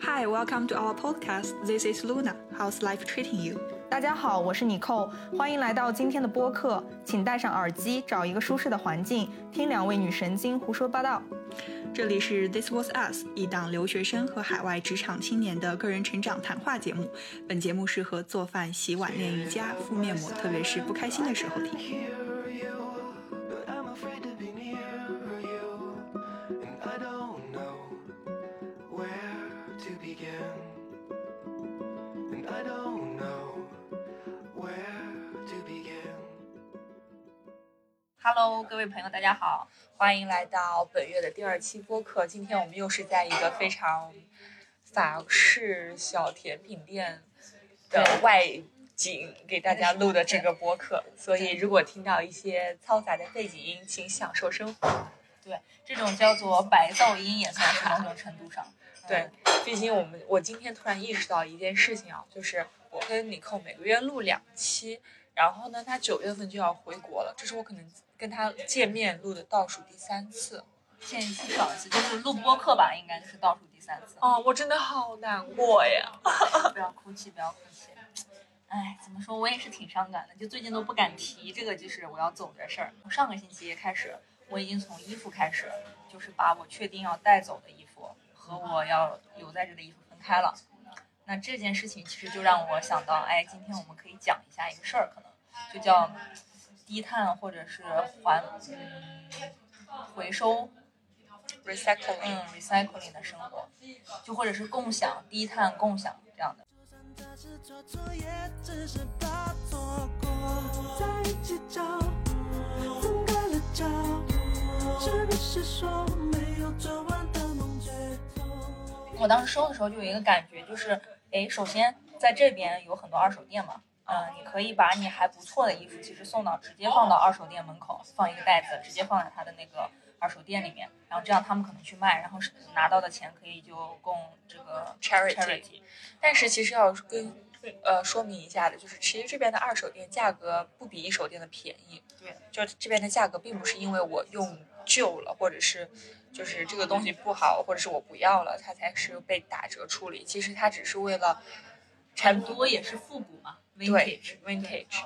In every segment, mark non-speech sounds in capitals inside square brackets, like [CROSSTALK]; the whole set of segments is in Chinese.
Hi, welcome to our podcast. This is Luna. How's life treating you? 大家好，我是妮蔻，欢迎来到今天的播客。请戴上耳机，找一个舒适的环境，听两位女神经胡说八道。这里是 This Was Us，一档留学生和海外职场青年的个人成长谈话节目。本节目适合做饭、洗碗、练瑜伽、敷面膜，特别是不开心的时候听。Hello，各位朋友，大家好，欢迎来到本月的第二期播客。今天我们又是在一个非常法式小甜品店的外景给大家录的这个播客，所以如果听到一些嘈杂的背景音，请享受生活。对，这种叫做白噪音也算是某种程度上。[LAUGHS] 对，毕竟我们我今天突然意识到一件事情啊，就是我跟尼寇每个月录两期，然后呢，他九月份就要回国了，这是我可能跟他见面录的倒数第三次。见一次少一次，就是录播课吧，应该就是倒数第三次。哦，我真的好难过呀！[LAUGHS] 不要哭泣，不要哭泣。哎，怎么说，我也是挺伤感的，就最近都不敢提这个，就是我要走的事儿。从上个星期开始，我已经从衣服开始，就是把我确定要带走的衣服和我要留在这的衣服分开了。那这件事情其实就让我想到，哎，今天我们可以讲一下一个事儿，可能就叫低碳或者是环嗯回收 recycling，嗯 recycling 的生活，就或者是共享低碳共享这样的。我当时收的时候就有一个感觉，就是，哎，首先在这边有很多二手店嘛，嗯、你可以把你还不错的衣服，其实送到直接放到二手店门口，放一个袋子，直接放在他的那个二手店里面，然后这样他们可能去卖，然后是拿到的钱可以就供这个 Charity charity。但是其实要跟呃说明一下的，就是其实这边的二手店价格不比一手店的便宜。对，就这边的价格并不是因为我用旧了，或者是就是这个东西不好，或者是我不要了，它才是被打折处理。其实它只是为了产很多也是复古嘛对，vintage。vintage。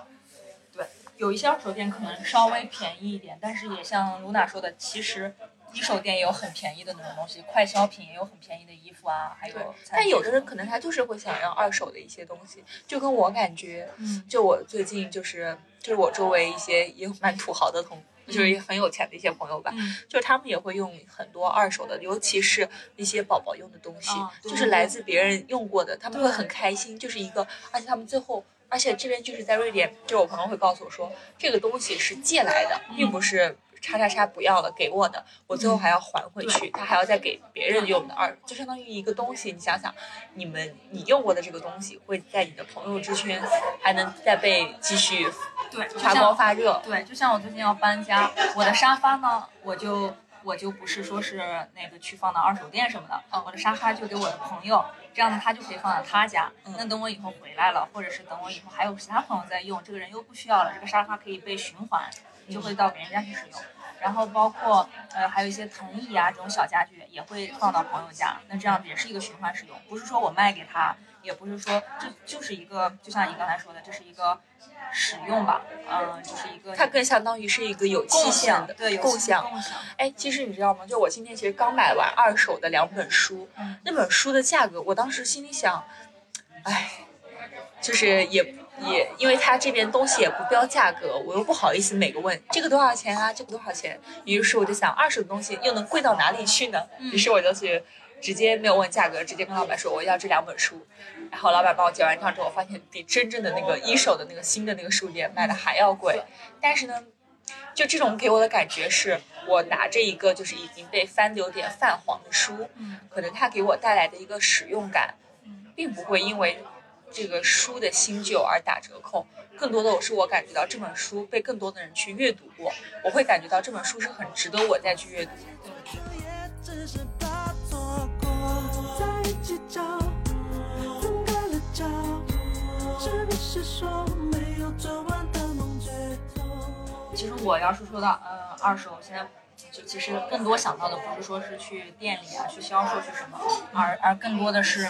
对，有一些二手店可能稍微便宜一点，但是也像卢娜说的，其实一手店也有很便宜的那种东西，快消品也有很便宜的衣服啊，还有对，但有的人可能他就是会想要二手的一些东西，就跟我感觉，嗯。就我最近就是就是我周围一些也蛮土豪的同，就是很有钱的一些朋友吧，嗯。就是他们也会用很多二手的，尤其是一些宝宝用的东西，就是来自别人用过的，他们会很开心，就是一个，而且他们最后。而且这边就是在瑞典，就我朋友会告诉我说，这个东西是借来的，并不是叉叉叉不要了给我的，我最后还要还回去，他还要再给别人用的二，就相当于一个东西。你想想，你们你用过的这个东西会在你的朋友之圈还能再被继续对，就发光发热。对，就像我最近要搬家，我的沙发呢，我就我就不是说是那个去放到二手店什么的，我的沙发就给我的朋友，这样呢他就可以放到他家。那等我以后回来了，或者是等我以后还有其他朋友在用，这个人又不需要了，这个沙发可以被循环，就会到别人家去使用。然后包括呃还有一些藤椅啊这种小家具也会放到朋友家，那这样也是一个循环使用，不是说我卖给他，也不是说这就是一个，就像你刚才说的，这是一个使用吧，嗯、就是一个它更相当于是一个有期共限的，对有共享。共享，哎，其实你知道吗？就我今天其实刚买完二手的两本书，嗯那本书的价格，我当时心里想，哎，就是也也，因为它这边东西也不标价格，我又不好意思每个问这个多少钱啊，这个多少钱。于是我就想，二手的东西又能贵到哪里去呢？于是我就去直接没有问价格，直接跟老板说我要这两本书。然后老板帮我结完账之后，我发现比真正的那个一手的那个新的那个书店卖的还要贵。但是呢，就这种给我的感觉是，我拿着一个就是已经被翻的有点泛黄的书，嗯可能它给我带来的一个使用感，并不会因为这个书的新旧而打折扣。更多的我是我感觉到这本书被更多的人去阅读过，我会感觉到这本书是很值得我再去阅读。也只是怕错过，在一起找，分开了找，是不是说没有做完的梦最痛？其实我要是说到，呃，二手现在就其实更多想到的不是说是去店里啊去销售去什么，而而更多的是，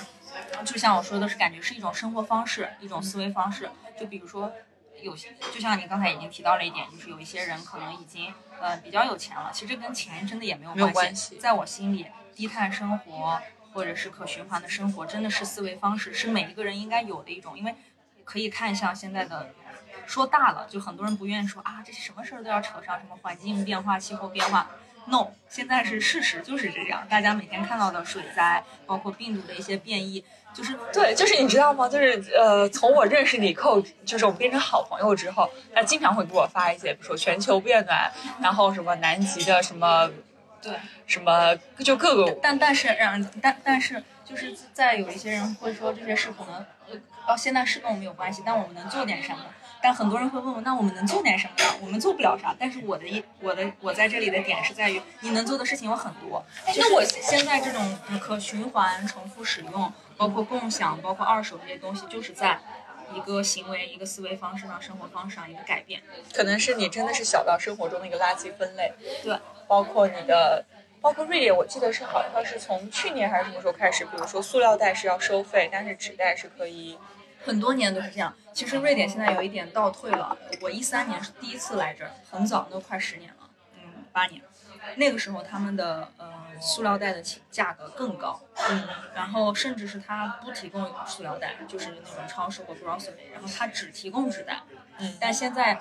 就像我说的是感觉是一种生活方式，一种思维方式。就比如说有些，就像你刚才已经提到了一点，就是有一些人可能已经呃比较有钱了，其实跟钱真的也没有关系在我心里，低碳生活或者是可循环的生活，真的是思维方式，是每一个人应该有的一种。因为可以看像现在的，说大了，就很多人不愿意说啊，这是什么事儿都要扯上什么环境变化、气候变化。No，现在是事实就是这样，大家每天看到的水灾，包括病毒的一些变异，就是对，就是你知道吗？就是呃，从我认识你后，就是我们变成好朋友之后，他经常会给我发一些，比如说全球变暖，然后什么南极的什么对。什么，就各个但但是让但但是就是在有一些人会说这些事可能呃哦现在是跟我们有关系，但我们能做点什么？但很多人会问我，那我们能做点什么呢？我们做不了啥。但是我的一我的我在这里的点是在于，你能做的事情有很多。那我现在这种嗯可循环、重复使用，包括共享、包括二手这些东西，就是在一个行为、一个思维方式上、生活方式上一个改变。可能是你真的是小到生活中的一个垃圾分类，对，包括你的，包括瑞典，我记得是好像是从去年还是什么时候开始，比如说塑料袋是要收费，但是纸袋是可以。很多年都是这样。其实瑞典现在有一点倒退了。我一三年是第一次来这儿，很早，都快十年了，嗯，八年。那个时候他们的呃塑料袋的起价格更高，嗯，然后甚至是他不提供塑料袋，就是那种超市或 grocery，然后他只提供纸袋，嗯。但现在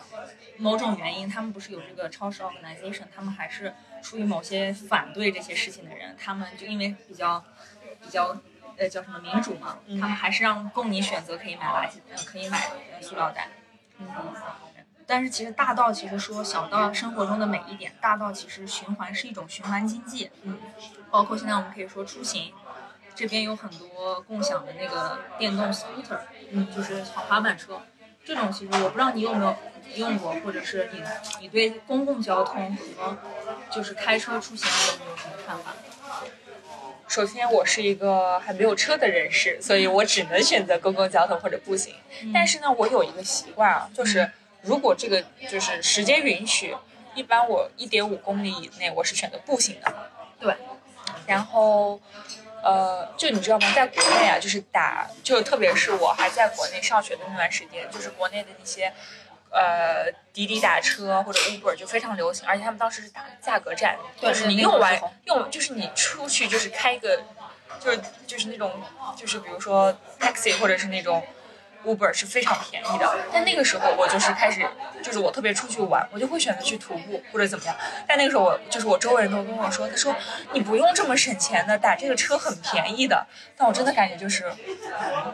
某种原因，他们不是有这个超市 organization，他们还是出于某些反对这些事情的人，他们就因为比较比较呃叫什么民主嘛，他们还是让供你选择可以买垃圾，呃可以买呃塑料袋，嗯。但是其实大到其实说小到生活中的每一点，大到其实循环是一种循环经济，嗯，包括现在我们可以说出行，这边有很多共享的那个电动 scooter，嗯，就是小滑板车，这种其实我不知道你有没有用过，或者是你你对公共交通和就是开车出行有没有什么看法？首先，我是一个还没有车的人士，所以我只能选择公共交通或者步行。但是呢，我有一个习惯啊，就是如果这个就是时间允许，一般我一点五公里以内我是选择步行的。对，然后，呃，就你知道吗？在国内啊，就是打，就特别是我还在国内上学的那段时间，就是国内的那些，呃，滴滴打车或者 Uber 就非常流行，而且他们当时是打价格战，对就是你用完用，就是你出去就是开一个，就是就是那种，就是比如说 taxi 或者是那种。Uber 是非常便宜的，但那个时候我就是开始，就是我特别出去玩，我就会选择去徒步或者怎么样。但那个时候我就是我周围人都跟我说，他说你不用这么省钱的，打这个车很便宜的。但我真的感觉就是，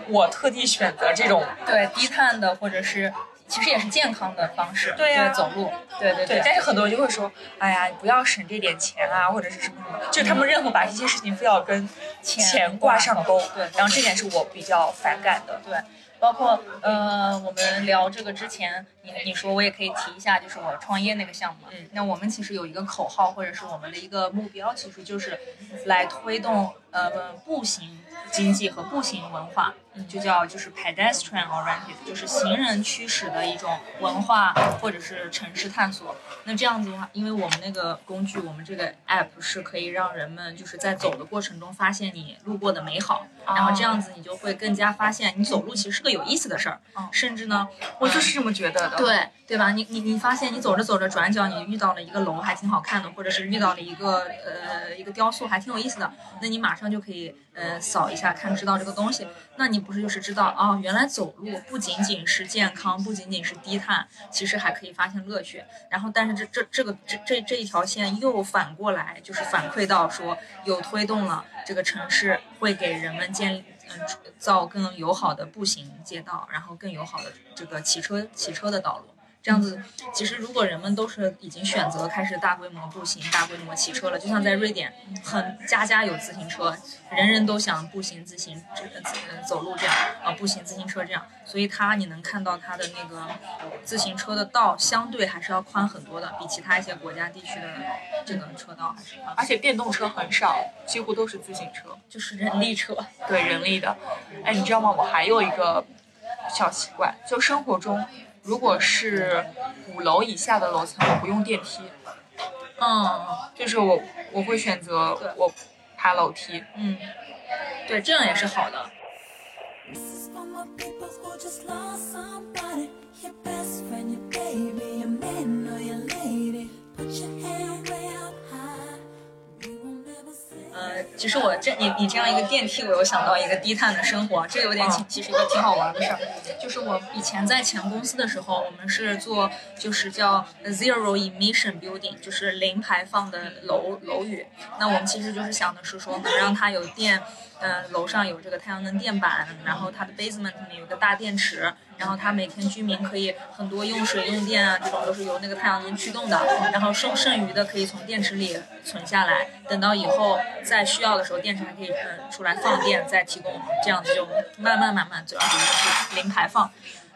我特地选择这种，对低碳的或者是其实也是健康的方式，对呀走路，对对对。但是很多人就会说，哎呀，你不要省这点钱啊，或者是什么什么，就是他们任何把一些事情非要跟钱挂上钩。对然后这点是我比较反感的。对，包括呃，我们聊这个之前，你你说我也可以提一下，就是我创业那个项目。嗯那我们其实有一个口号，或者是我们的一个目标，其实就是来推动呃步行经济和步行文化，就叫就是 pedestrian oriented，就是行人驱使的一种文化或者是城市探索。那这样子的话，因为我们那个工具，我们这个 app 是可以让人们就是在走的过程中发现你路过的美好，然后这样子你就会更加发现你走路其实是个有意思的事儿，甚至呢，我就是这么觉得的。对对吧？你你你发现你走着走着转角，你遇到了一个楼还挺好看的，或者是遇到了一个呃一个雕塑还挺有意思的，那你马上就可以呃扫一下看知道这个东西，那你不是就是知道啊、原来走路不仅仅是健康，不仅仅是低碳，其实还可以发现乐趣。然后但是这这这个这这这一条线又反过来就是反馈到说又推动了这个城市会给人们建嗯造更友好的步行街道，然后更友好的这个骑车骑车的道路。这样子，其实如果人们都是已经选择开始大规模步行、大规模骑车了，就像在瑞典，很家家有自行车，人人都想步行、自行、这个呃走路这样啊，步行、自行车这样，所以它你能看到它的那个自行车的道相对还是要宽很多的，比其他一些国家地区的这个车道还是宽，而且电动车很少，几乎都是自行车。就是人力车。对人力的。哎，你知道吗？我还有一个小习惯，就生活中，如果是五楼以下的楼层，我不用电梯。嗯就是我我会选择我爬楼梯。嗯，对，这样也是好的。呃，其实我这你你这样一个电梯，我又想到一个低碳的生活，这有点其其实一个挺好玩的事儿。就是我以前在前公司的时候，我们是做就是叫 zero emission building，就是零排放的楼楼宇。那我们其实就是想的是说，能让它有电，呃，楼上有这个太阳能电板，然后它的 basement 里有个大电池，然后它每天居民可以很多用水用电啊，这种都是由那个太阳能驱动的，然后剩剩余的可以从电池里存下来，等到以后在需要的时候，电池还可以嗯出来放电再提供，这样子就慢慢慢慢走向就是零排放。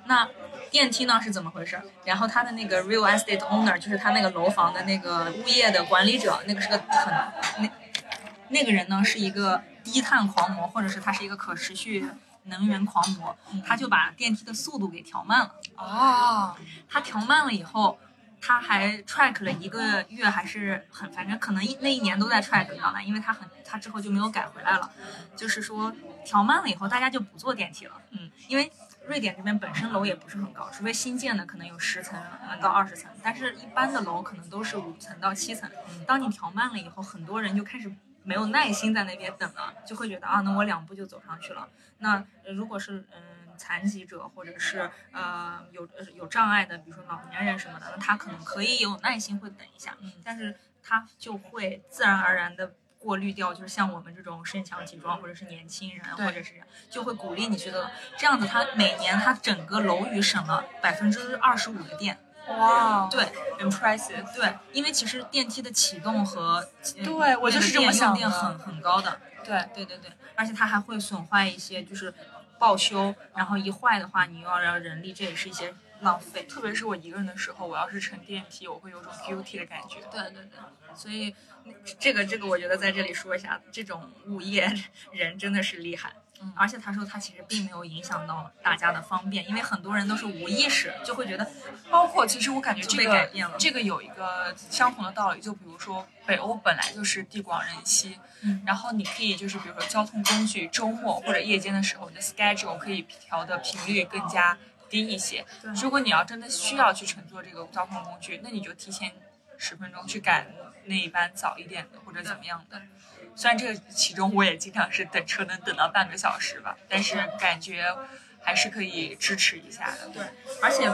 那电梯呢是怎么回事？然后他的那个 real estate owner 就是他那个楼房的那个物业的管理者，那个是个很那那个人呢是一个低碳狂魔，或者是他是一个可持续能源狂魔，他就把电梯的速度给调慢了。哦，他调慢了以后，他还 track 了一个月，还是很，反正可能一那一年都在 track 到呢，因为他很，他之后就没有改回来了。就是说调慢了以后，大家就不坐电梯了，嗯，因为瑞典这边本身楼也不是很高，除非新建的可能有十层呃到二十层，但是一般的楼可能都是五层到七层。当你调慢了以后，很多人就开始没有耐心在那边等了，就会觉得啊，那我两步就走上去了。那呃如果是嗯。残疾者或者是呃有呃有障碍的，比如说老年人什么的，那他可能可以有耐心会等一下，嗯，但是他就会自然而然的过滤掉，就是像我们这种身强体壮或者是年轻人，或者是就会鼓励你去做，这样子他每年他整个楼宇省了百分之二十五的电，哇，对，impressive。对，因为其实电梯的启动和呃对我就是这么想的很很高的，对，对对对，而且它还会损坏一些，就是报修，然后一坏的话，你又要让人力，这也是一些浪费。特别是我一个人的时候，我要是乘电梯，我会有种 guilty 的感觉。对对对，所以这个这个，我觉得在这里说一下，这种物业 [LAUGHS] 人真的是厉害。嗯而且他说他其实并没有影响到大家的方便，因为很多人都是无意识，就会觉得包括其实我感觉这个这个有一个相同的道理，就比如说北欧本来就是地广人稀，嗯然后你可以就是比如说交通工具周末或者夜间的时候，你的 schedule 可以调的频率更加低一些。如果你要真的需要去乘坐这个交通工具，那你就提前十分钟去赶那一班早一点的或者怎么样的。虽然这个其中我也经常是等车能等到半个小时吧，但是感觉还是可以支持一下的。对，而且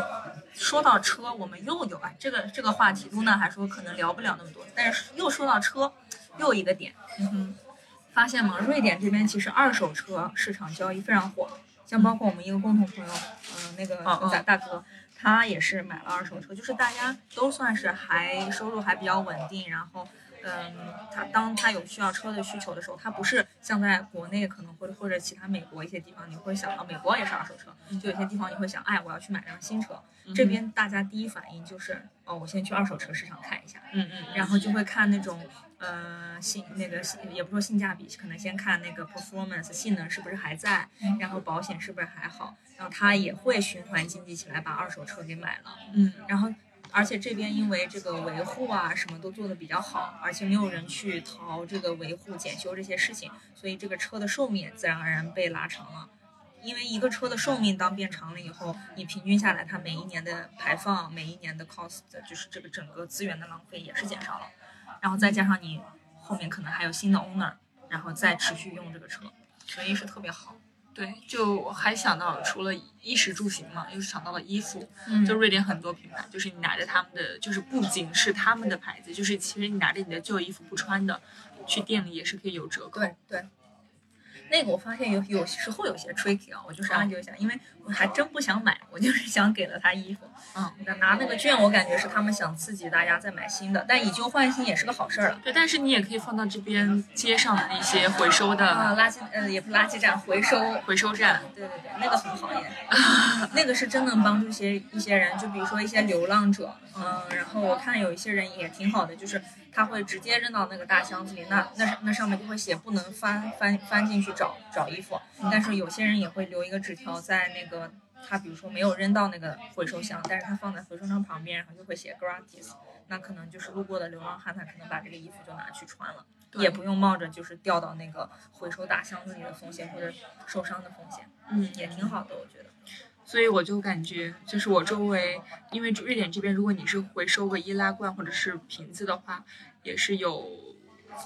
说到车，我们又有啊，这个这个话题，露娜还说可能聊不了那么多，但是又说到车，又一个点，嗯哼，发现吗？瑞典这边其实二手车市场交易非常火，像包括我们一个共同朋友，嗯、那个大大哥。他也是买了二手车，就是大家都算是还收入还比较稳定，然后，嗯，他当他有需要车的需求的时候，他不是像在国内可能或者或者其他美国一些地方，你会想到美国也是二手车，就有些地方你会想，哎，我要去买辆新车，这边大家第一反应就是，哦，我先去二手车市场看一下，嗯嗯然后就会看那种呃性那个性也不说性价比，可能先看那个 performance 性能是不是还在，然后保险是不是还好，然后他也会循环经济起来把二手车给买了，嗯，然后。而且这边因为这个维护啊什么都做的比较好，而且没有人去淘这个维护检修这些事情，所以这个车的寿命也自然而然被拉长了。因为一个车的寿命当变长了以后，你平均下来，它每一年的排放、每一年的 cost，就是这个整个资源的浪费也是减少了。然后再加上你后面可能还有新的 owner，然后再持续用这个车，所以是特别好。对，就我还想到除了衣食住行嘛，又想到了衣服。嗯就瑞典很多品牌，就是你拿着他们的，就是不仅是他们的牌子，就是其实你拿着你的旧衣服不穿的，去店里也是可以有折扣。对对，那个我发现有有时候有些 tricky 啊，我就是按究一下，因为我还真不想买，我就是想给了他衣服。嗯，那拿那个券，我感觉是他们想刺激大家再买新的，但以旧换新也是个好事儿了。对，但是你也可以放到这边街上的一些回收的啊，垃圾呃也不是垃圾站，回收回收站。对对对，那个很好耶，[LAUGHS] 那个是真能帮助一些一些人，就比如说一些流浪者，嗯，然后我看有一些人也挺好的，就是他会直接扔到那个大箱子里，那那那上面就会写不能翻翻翻进去找找衣服，但是有些人也会留一个纸条在那个。他比如说没有扔到那个回收箱，但是他放在回收箱旁边，然后就会写 gratis，那可能就是路过的流浪汉，他可能把这个衣服就拿去穿了，也不用冒着就是掉到那个回收大箱子里的风险或者受伤的风险，嗯也挺好的，我觉得。所以我就感觉，就是我周围，因为瑞典这边，如果你是回收个易拉罐或者是瓶子的话，也是有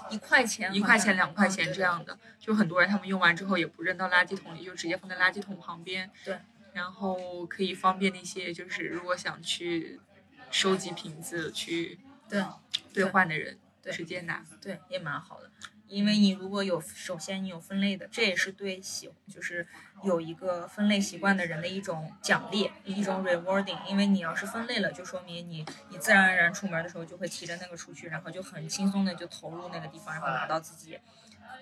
一块钱，一块钱、两块钱嗯这样。的。就很多人他们用完之后也不扔到垃圾桶里，就直接放在垃圾桶旁边。对。然后可以方便那些就是如果想去收集瓶子去对兑换的人，对直接拿。对对，也蛮好的。因为你如果有，首先你有分类的，这也是对喜就是有一个分类习惯的人的一种奖励，一种 rewarding。因为你要是分类了，就说明你你自然而然出门的时候就会提着那个出去，然后就很轻松的就投入那个地方，然后拿到自己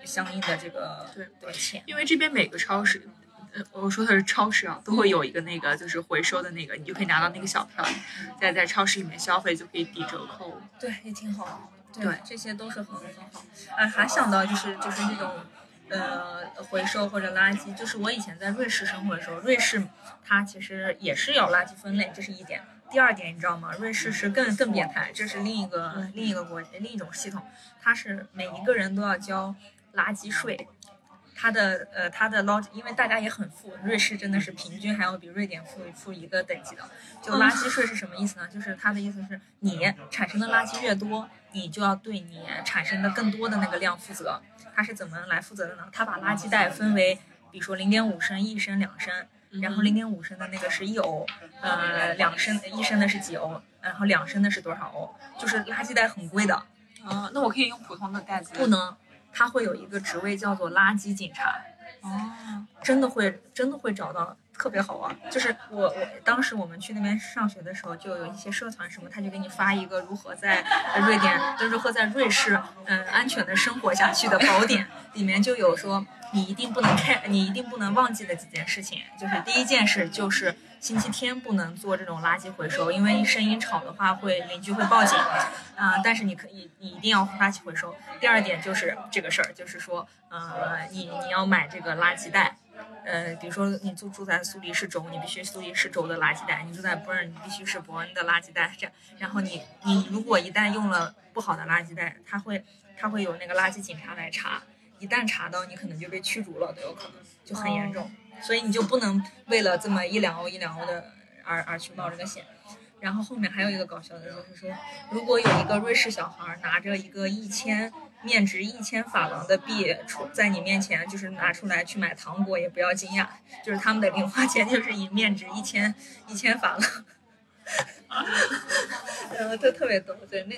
相应的这个对对钱。因为这边每个超市，呃，我说的是超市啊，都会有一个那个就是回收的那个，你就可以拿到那个小票，在在超市里面消费就可以抵折扣。对，也挺好的。对，对这些都是很很好。哎，还想到就是就是那种呃回收或者垃圾，就是我以前在瑞士生活的时候，瑞士它其实也是有垃圾分类，这是一点。第二点，你知道吗？瑞士是更更变态，这是另一个另一个国另一种系统，它是每一个人都要交垃圾税。它的呃，它的捞，因为大家也很富，瑞士真的是平均还要比瑞典富富一个等级的。就垃圾税是什么意思呢？就是它的意思是你产生的垃圾越多，你就要对你产生的更多的那个量负责。它是怎么来负责的呢？它把垃圾袋分为，比如说零点五升、一升、两升，然后零点五升的那个是一欧，呃，两升一升的是几欧，然后两升的是多少欧？就是垃圾袋很贵的，啊，那我可以用普通的袋子？不。能，它会有一个职位叫做垃圾警察。哦，真的会真的会找到，特别好玩。就是我我当时我们去那边上学的时候，就有一些社团什么，他就给你发一个如何在瑞典，就如何在瑞士嗯安全的生活下去的宝典，里面就有说你一定不能看，你一定不能忘记的几件事情，就是第一件事就是。星期天不能做这种垃圾回收，因为声音吵的话会邻居会报警，啊、但是你可以你一定要垃圾回收。第二点就是这个事儿，就是说，呃，你你要买这个垃圾袋，呃，比如说你住住在苏黎世州，你必须苏黎世州的垃圾袋；你住在伯恩，你必须是伯恩的垃圾袋。这样，然后你你如果一旦用了不好的垃圾袋，它会它会有那个垃圾警察来查，一旦查到你可能就被驱逐了都有可能，就很严重。所以你就不能为了这么一两欧一两欧的而而去冒这个险。然后后面还有一个搞笑的，就是说，如果有一个瑞士小孩拿着一个一千面值一千法郎的币出在你面前，就是拿出来去买糖果，也不要惊讶，就是他们的零花钱就是以面值一千一千法郎，[LAUGHS] 然后特特别逗，对，那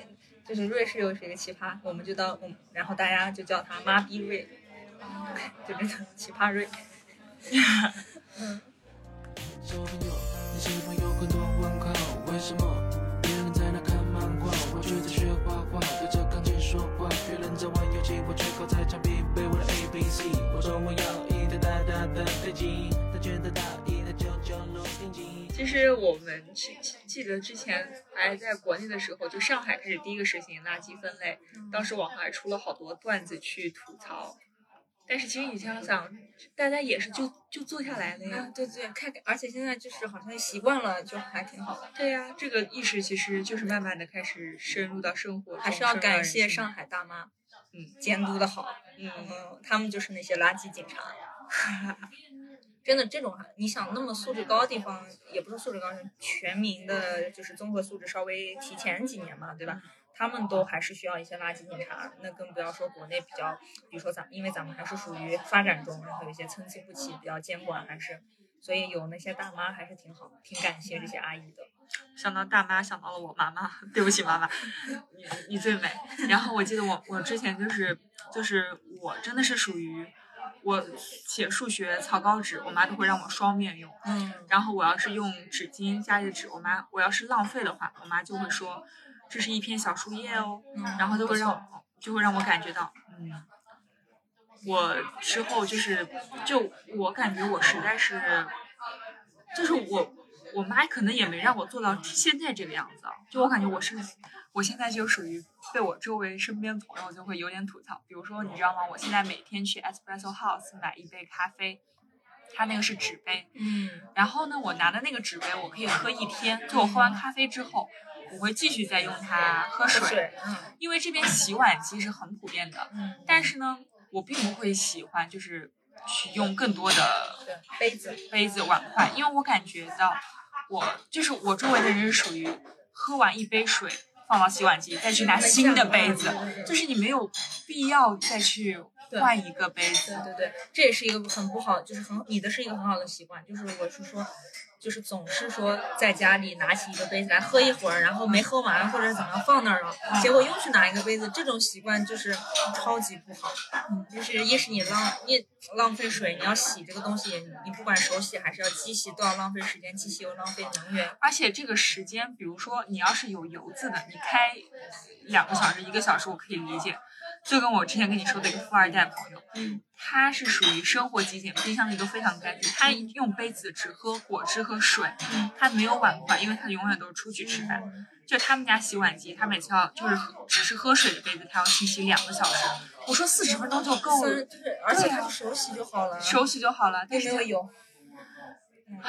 就是瑞士又是一个奇葩，我们就当我们，然后大家就叫他妈逼瑞，就这个奇葩瑞。小 [LAUGHS] 什么别人在那看漫画，我却在学画画，对着钢琴说话？别人在玩游戏，我却靠在墙壁背我的 A B C。我说我要一台大大的飞机，他觉得大一台九九六定机。其实我们记记得之前还在国内的时候，就上海开始第一个实行垃圾分类，当时网上还出了好多段子去吐槽。但是其实你想想，大家也是就就坐下来了呀。啊，对对，看，而且现在就是好像习惯了，就还挺好的。对呀，这个意识其实就是慢慢的开始深入到生活中，还是要感谢上海大妈，嗯，监督的好，嗯嗯，他们就是那些垃圾警察。[LAUGHS] 真的，这种你想那么素质高的地方，也不是素质高，全民的，就是综合素质稍微提前几年嘛，对吧？他们都还是需要一些垃圾警察，那更不要说国内比较，比如说咱，因为咱们还是属于发展中，然后有一些参差不齐，比较监管还是，所以有那些大妈还是挺好，挺感谢这些阿姨的。[LAUGHS] 想到大妈，想到了我妈妈。[LAUGHS] 对不起，妈妈，你你最美。然后我记得我我之前就是就是我真的是属于我写数学草稿纸，我妈都会让我双面用。嗯，然后我要是用纸巾家里的纸，我妈我要是浪费的话，我妈就会说这是一片小树叶哦，嗯然后就会让我就会让我感觉到，嗯，我之后就是就我感觉我实在是，就是我我妈可能也没让我做到现在这个样子啊，就我感觉我是我现在就属于被我周围身边朋友就会有点吐槽，比如说你知道吗？我现在每天去 Espresso House 买一杯咖啡。它那个是纸杯，嗯然后呢，我拿的那个纸杯我可以喝一天，就我喝完咖啡之后，我会继续再用它喝水，嗯因为这边洗碗机是很普遍的，嗯但是呢，我并不会喜欢就是去用更多的杯子杯子碗筷，因为我感觉到我就是我周围的人是属于喝完一杯水放到洗碗机再去拿新的杯子，就是你没有必要再去换一个杯子对。对对，这也是一个很不好，就是很你的是一个很好的习惯，就是我是说，就是总是说在家里拿起一个杯子来喝一会儿，然后没喝完或者怎么样放那儿了，结果又去拿一个杯子，这种习惯就是超级不好。嗯，就是一是你浪你浪费水，你要洗这个东西，你不管手洗还是要机洗，都要浪费时间，机洗又浪费能源。而且这个时间，比如说你要是有油渍的，你开两个小时、一个小时，我可以理解。就跟我之前跟你说的一个富二代朋友，嗯，他是属于生活极简，冰箱里都非常干净，他用杯子只喝果汁和水，他没有碗筷，因为他永远都是出去吃饭。就他们家洗碗机，他每次要就是喝只是喝水的杯子，他要清洗两个小时。我说四十分钟就够了，就是而且他手洗就好了，手洗就好了。但是并没有油。嗯，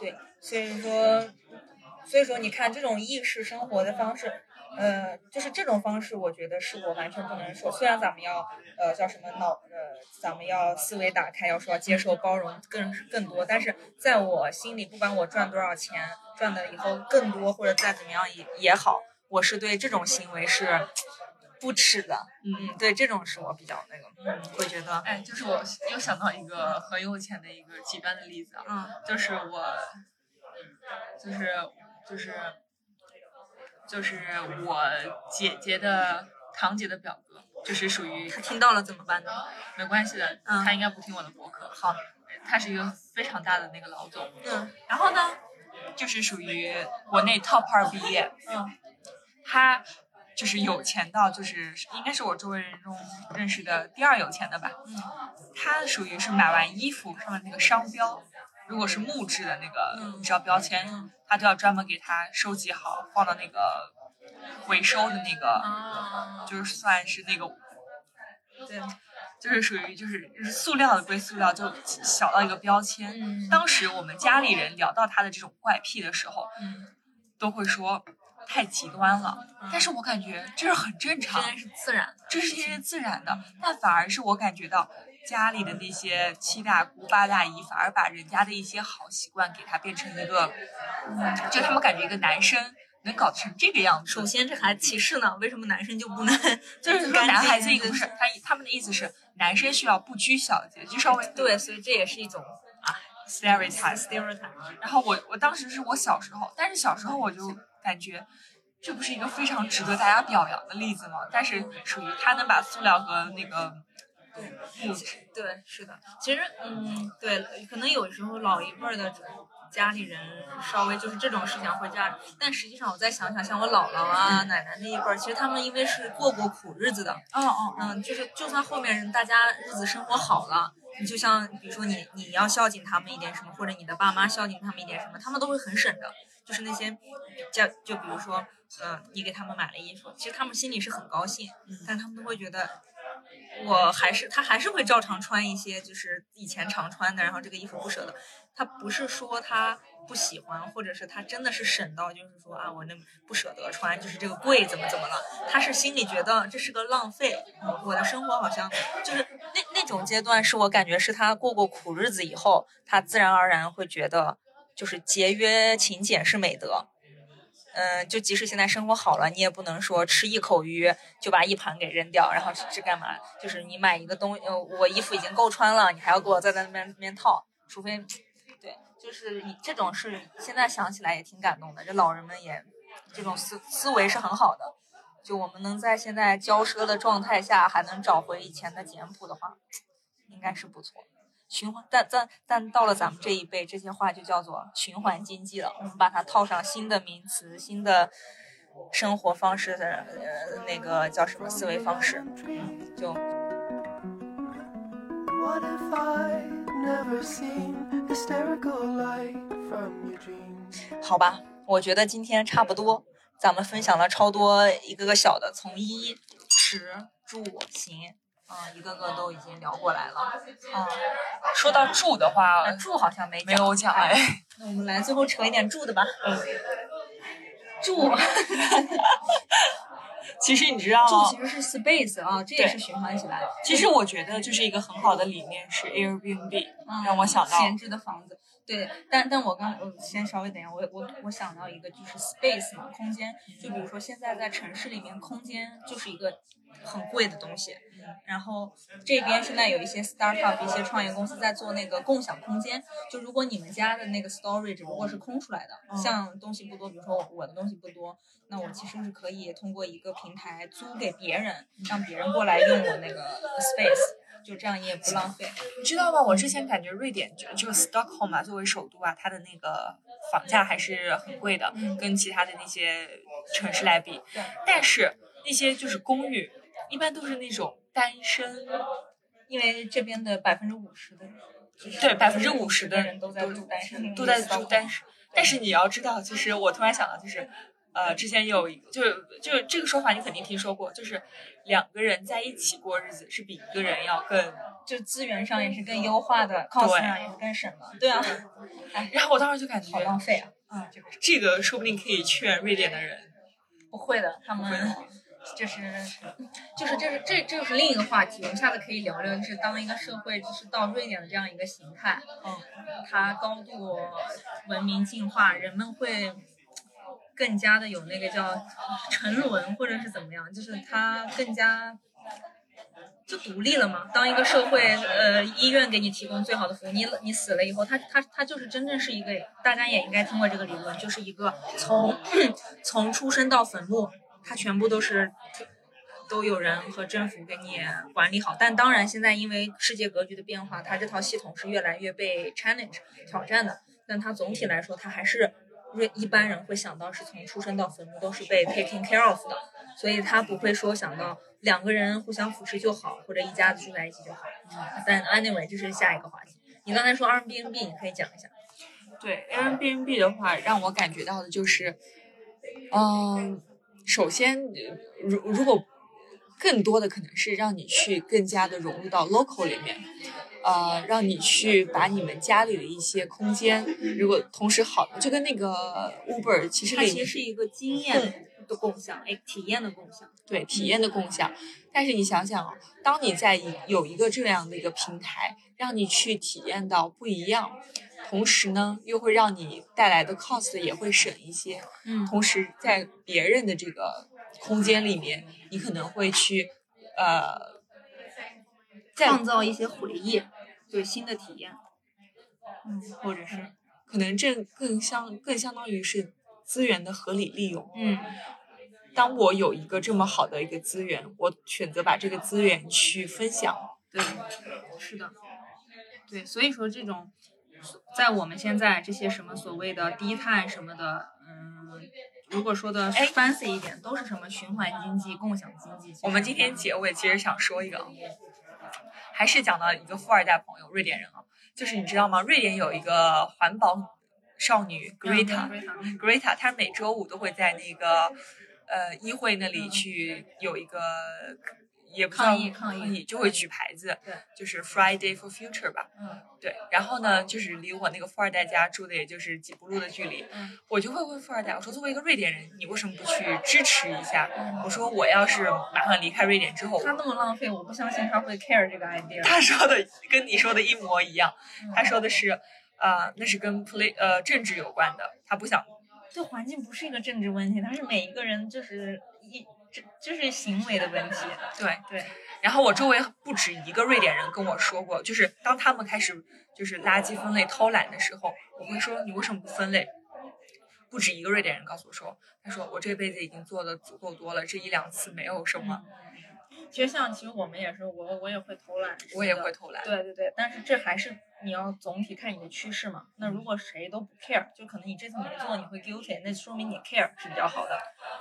对，所以说，所以说你看这种意识生活的方式，呃，就是这种方式，我觉得是我完全不能受。虽然咱们要呃叫什么脑呃，咱们要思维打开，要说要接受包容更更多，但是在我心里，不管我赚多少钱，赚的以后更多或者再怎么样也也好，我是对这种行为是不耻的。嗯，对，这种是我比较那个，嗯，会觉得，哎，就是我又想到一个很有钱的一个极端的例子啊，嗯就是我，就是就是就是我姐姐的堂姐的表哥，就是属于他听到了怎么办呢？没关系的，嗯他应该不听我的博客。好，他是一个非常大的那个老总，嗯然后呢，就是属于国内 top 二毕业，嗯他就是有钱到就是应该是我周围人中认识的第二有钱的吧。嗯他属于是买完衣服上面那个商标，如果是木质的那个，嗯你知道标签，嗯他都要专门给他收集好，放到那个回收的那个，啊，就是算是那个。对，就是属于就是塑料的归塑料，就小到一个标签。嗯当时我们家里人聊到他的这种怪癖的时候，嗯，都会说太极端了。但是我感觉这是很正常，这该是自然的，这是天然自然的。但反而是我感觉到家里的那些七大姑八大姨，反而把人家的一些好习惯给他变成一个，就他们感觉一个男生能搞成这个样子。首先这还歧视呢，为什么男生就不能？就是说男孩子一个不是他他们的意思是男生需要不拘小节，就稍微对，所以这也是一种啊 stereotype。stereotype。然后我我当时是我小时候，但是小时候我就感觉这不是一个非常值得大家表扬的例子吗？但是属于他能把塑料和那个木质，对，是的，其实嗯，对，可能有时候老一辈儿的家里人稍微就是这种事情会这样，但实际上我再想想，像我姥姥啊、奶奶那一辈儿，其实他们因为是过过苦日子的，哦哦嗯，就是就算后面人大家日子生活好了，你就像比如说你你要孝敬他们一点什么，或者你的爸妈孝敬他们一点什么，他们都会很省的。就是那些，家就比如说，嗯、你给他们买了衣服，其实他们心里是很高兴，但他们都会觉得，我还是他还是会照常穿一些就是以前常穿的，然后这个衣服不舍得。他不是说他不喜欢，或者是他真的是省到，就是说啊，我那不舍得穿，就是这个贵怎么怎么了，他是心里觉得这是个浪费。我的生活好像就是那那种阶段，是我感觉是他过过苦日子以后，他自然而然会觉得，就是节约勤俭是美德。嗯，就即使现在生活好了，你也不能说吃一口鱼就把一盘给扔掉，然后是是干嘛？就是你买一个东，呃，我衣服已经够穿了，你还要给我再在那边那边套，除非，对，就是你这种事，现在想起来也挺感动的。这老人们也这种思思维是很好的，就我们能在现在骄奢的状态下还能找回以前的简朴的话，应该是不错。循环，但但但到了咱们这一辈，这些话就叫做循环经济了。我们把它套上新的名词、新的生活方式的呃那个叫什么思维方式，嗯，就 What if I never seen hysterical light from your dreams? 好吧。我觉得今天差不多，咱们分享了超多一个个小的，从衣食住行嗯，一个个都已经聊过来了。啊，说到住的话那，住好像没没有讲哎。那我们来最后扯一点住的吧。嗯，住 [LAUGHS] 其实你知道吗住？其实是 space 啊，这也是循环起来的。其实我觉得就是一个很好的理念是 Airbnb，嗯让我想到闲置的房子。对，但但我刚我先稍微等一下，我我我想到一个就是 space 嘛，空间。就比如说现在在城市里面，空间就是一个很贵的东西。然后这边现在有一些 startup 一些创业公司在做那个共享空间。就如果你们家的那个 storage 如果是空出来的，嗯像东西不多，比如说我的东西不多，那我其实是可以通过一个平台租给别人，让别人过来用我那个 space，就这样也不浪费。你知道吗？我之前感觉瑞典就就 Stockholm 嘛，作为首都啊，它的那个房价还是很贵的，嗯跟其他的那些城市来比。但是那些就是公寓，一般都是那种单身，因为这边的百分之五十的，人对百分之五十的人都在住单身，都在住单身。但是你要知道，其实我突然想到，就是呃，之前有一个，就是就是这个说法，你肯定听说过，就是两个人在一起过日子是比一个人要更。就资源上也是更优化的，cost 上也是更省的。对啊，然后我当时就感觉好，浪费啊！啊，这个这个说不定可以劝瑞典的人。不会的，他们就是就是这是这这就是另一个话题，我们下次可以聊聊，就是当一个社会就是到瑞典的这样一个形态，嗯，它高度文明进化，人们会更加的有那个叫沉沦或者是怎么样，就是它更加。就独立了嘛。当一个社会，呃，医院给你提供最好的服务，你你死了以后，它它它就是真正是一个，大家也应该听过这个理论，就是一个从 [CLEARS THROAT] 从出生到坟墓，它全部都是都有人和政府给你管理好。但当然，现在因为世界格局的变化，它这套系统是越来越被 challenge 挑战的。但它总体来说，它还是一般人会想到是从出生到坟墓都是被 taking care of 的，所以他不会说想到两个人互相扶持就好，或者一家子住在一起就好。但 anyway，这是下一个话题。你刚才说 Airbnb，你可以讲一下。对 Airbnb 的话，让我感觉到的就是，嗯，首先，如如果更多的可能是让你去更加的融入到 local 里面，呃，让你去把你们家里的一些空间，如果同时好，就跟那个 Uber 其实它里其实是一个经验的共享，哎，体验的共享。对体验的共享。但是你想想啊，当你在有一个这样的一个平台，让你去体验到不一样，同时呢，又会让你带来的 cost 也会省一些。嗯同时在别人的这个空间里面，你可能会去呃，在创造一些回忆，对新的体验。嗯，或者是可能这更相更相当于是资源的合理利用。嗯当我有一个这么好的一个资源，我选择把这个资源去分享。对，是的，对，所以说这种，在我们现在这些什么所谓的低碳什么的，嗯，如果说的哎 fancy 一点，都是什么循环经济、共享经济。我们今天结尾其实想说一个，啊，还是讲到一个富二代朋友，瑞典人啊，就是你知道吗？瑞典有一个环保少女 Greta，嗯 Greta，她每周五都会在那个呃议会那里去有一个，也抗议抗议就会举牌子，对，就是 Friday for Future 吧，嗯对。然后呢，就是离我那个富二代家住的也就是几步路的距离，嗯我就会问富二代，我说作为一个瑞典人，你为什么不去支持一下？嗯我说我要是马上离开瑞典之后，他那么浪费，我不相信他会 care 这个 idea。他说的跟你说的一模一样，嗯他说的是，呃，那是跟 play 呃政治有关的，他不想这环境不是一个政治问题，它是每一个人就是一这就是行为的问题。[LAUGHS] 对。对，然后我周围不止一个瑞典人跟我说过，就是当他们开始就是垃圾分类偷懒的时候，我会说你为什么不分类？不止一个瑞典人告诉我说，他说我这辈子已经做的足够多了，这一两次没有什么，其实像其实我们也是，我我也会偷懒，我也会。偷懒。对对对，但是这还是你要总体看你的趋势嘛。那如果谁都不 care，就可能你这次没做，你会 guilty，那说明你 care 是比较好的。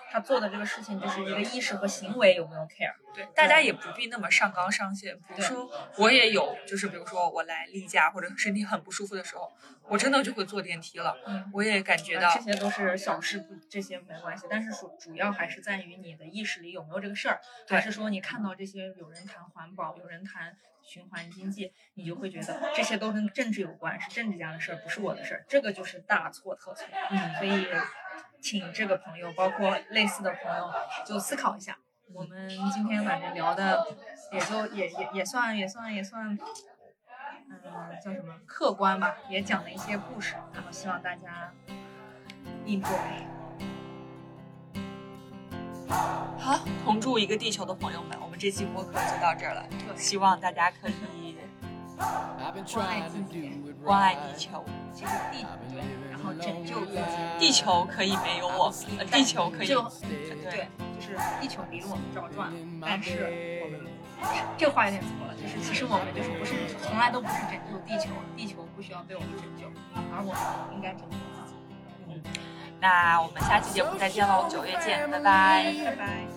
他做的这个事情就是一个意识和行为有没有 care。对，大家也不必那么上纲上线。比如说，我也有，就是比如说我来例假或者身体很不舒服的时候，我真的就会坐电梯了。嗯我也感觉到这些都是小事，不这些没关系。但是主主要还是在于你的意识里有没有这个事儿，还是说你看到这些有人谈环保，有人谈循环经济，你就会觉得这些都跟政治有关，是政治家的事儿，不是我的事儿。这个就是大错特错。嗯所以请这个朋友，包括类似的朋友，就思考一下。我们今天反正聊的也就也也也算也算也算，嗯，叫什么客观吧，也讲了一些故事，然后希望大家 enjoy。好，同住一个地球的朋友们，我们这期播客就到这儿了。希望大家可以关爱自己关爱.地球。其实地对，然后拯救自己，地球可以没有我，呃地球可以就对对，就是地球离了我们这么转，但是我们这话有点错了，就是其实我们就是不是从来都不是拯救地球，地球不需要被我们拯救，而我们应该拯救自己。那我们下期节目再见喽，九月见，拜拜。拜拜。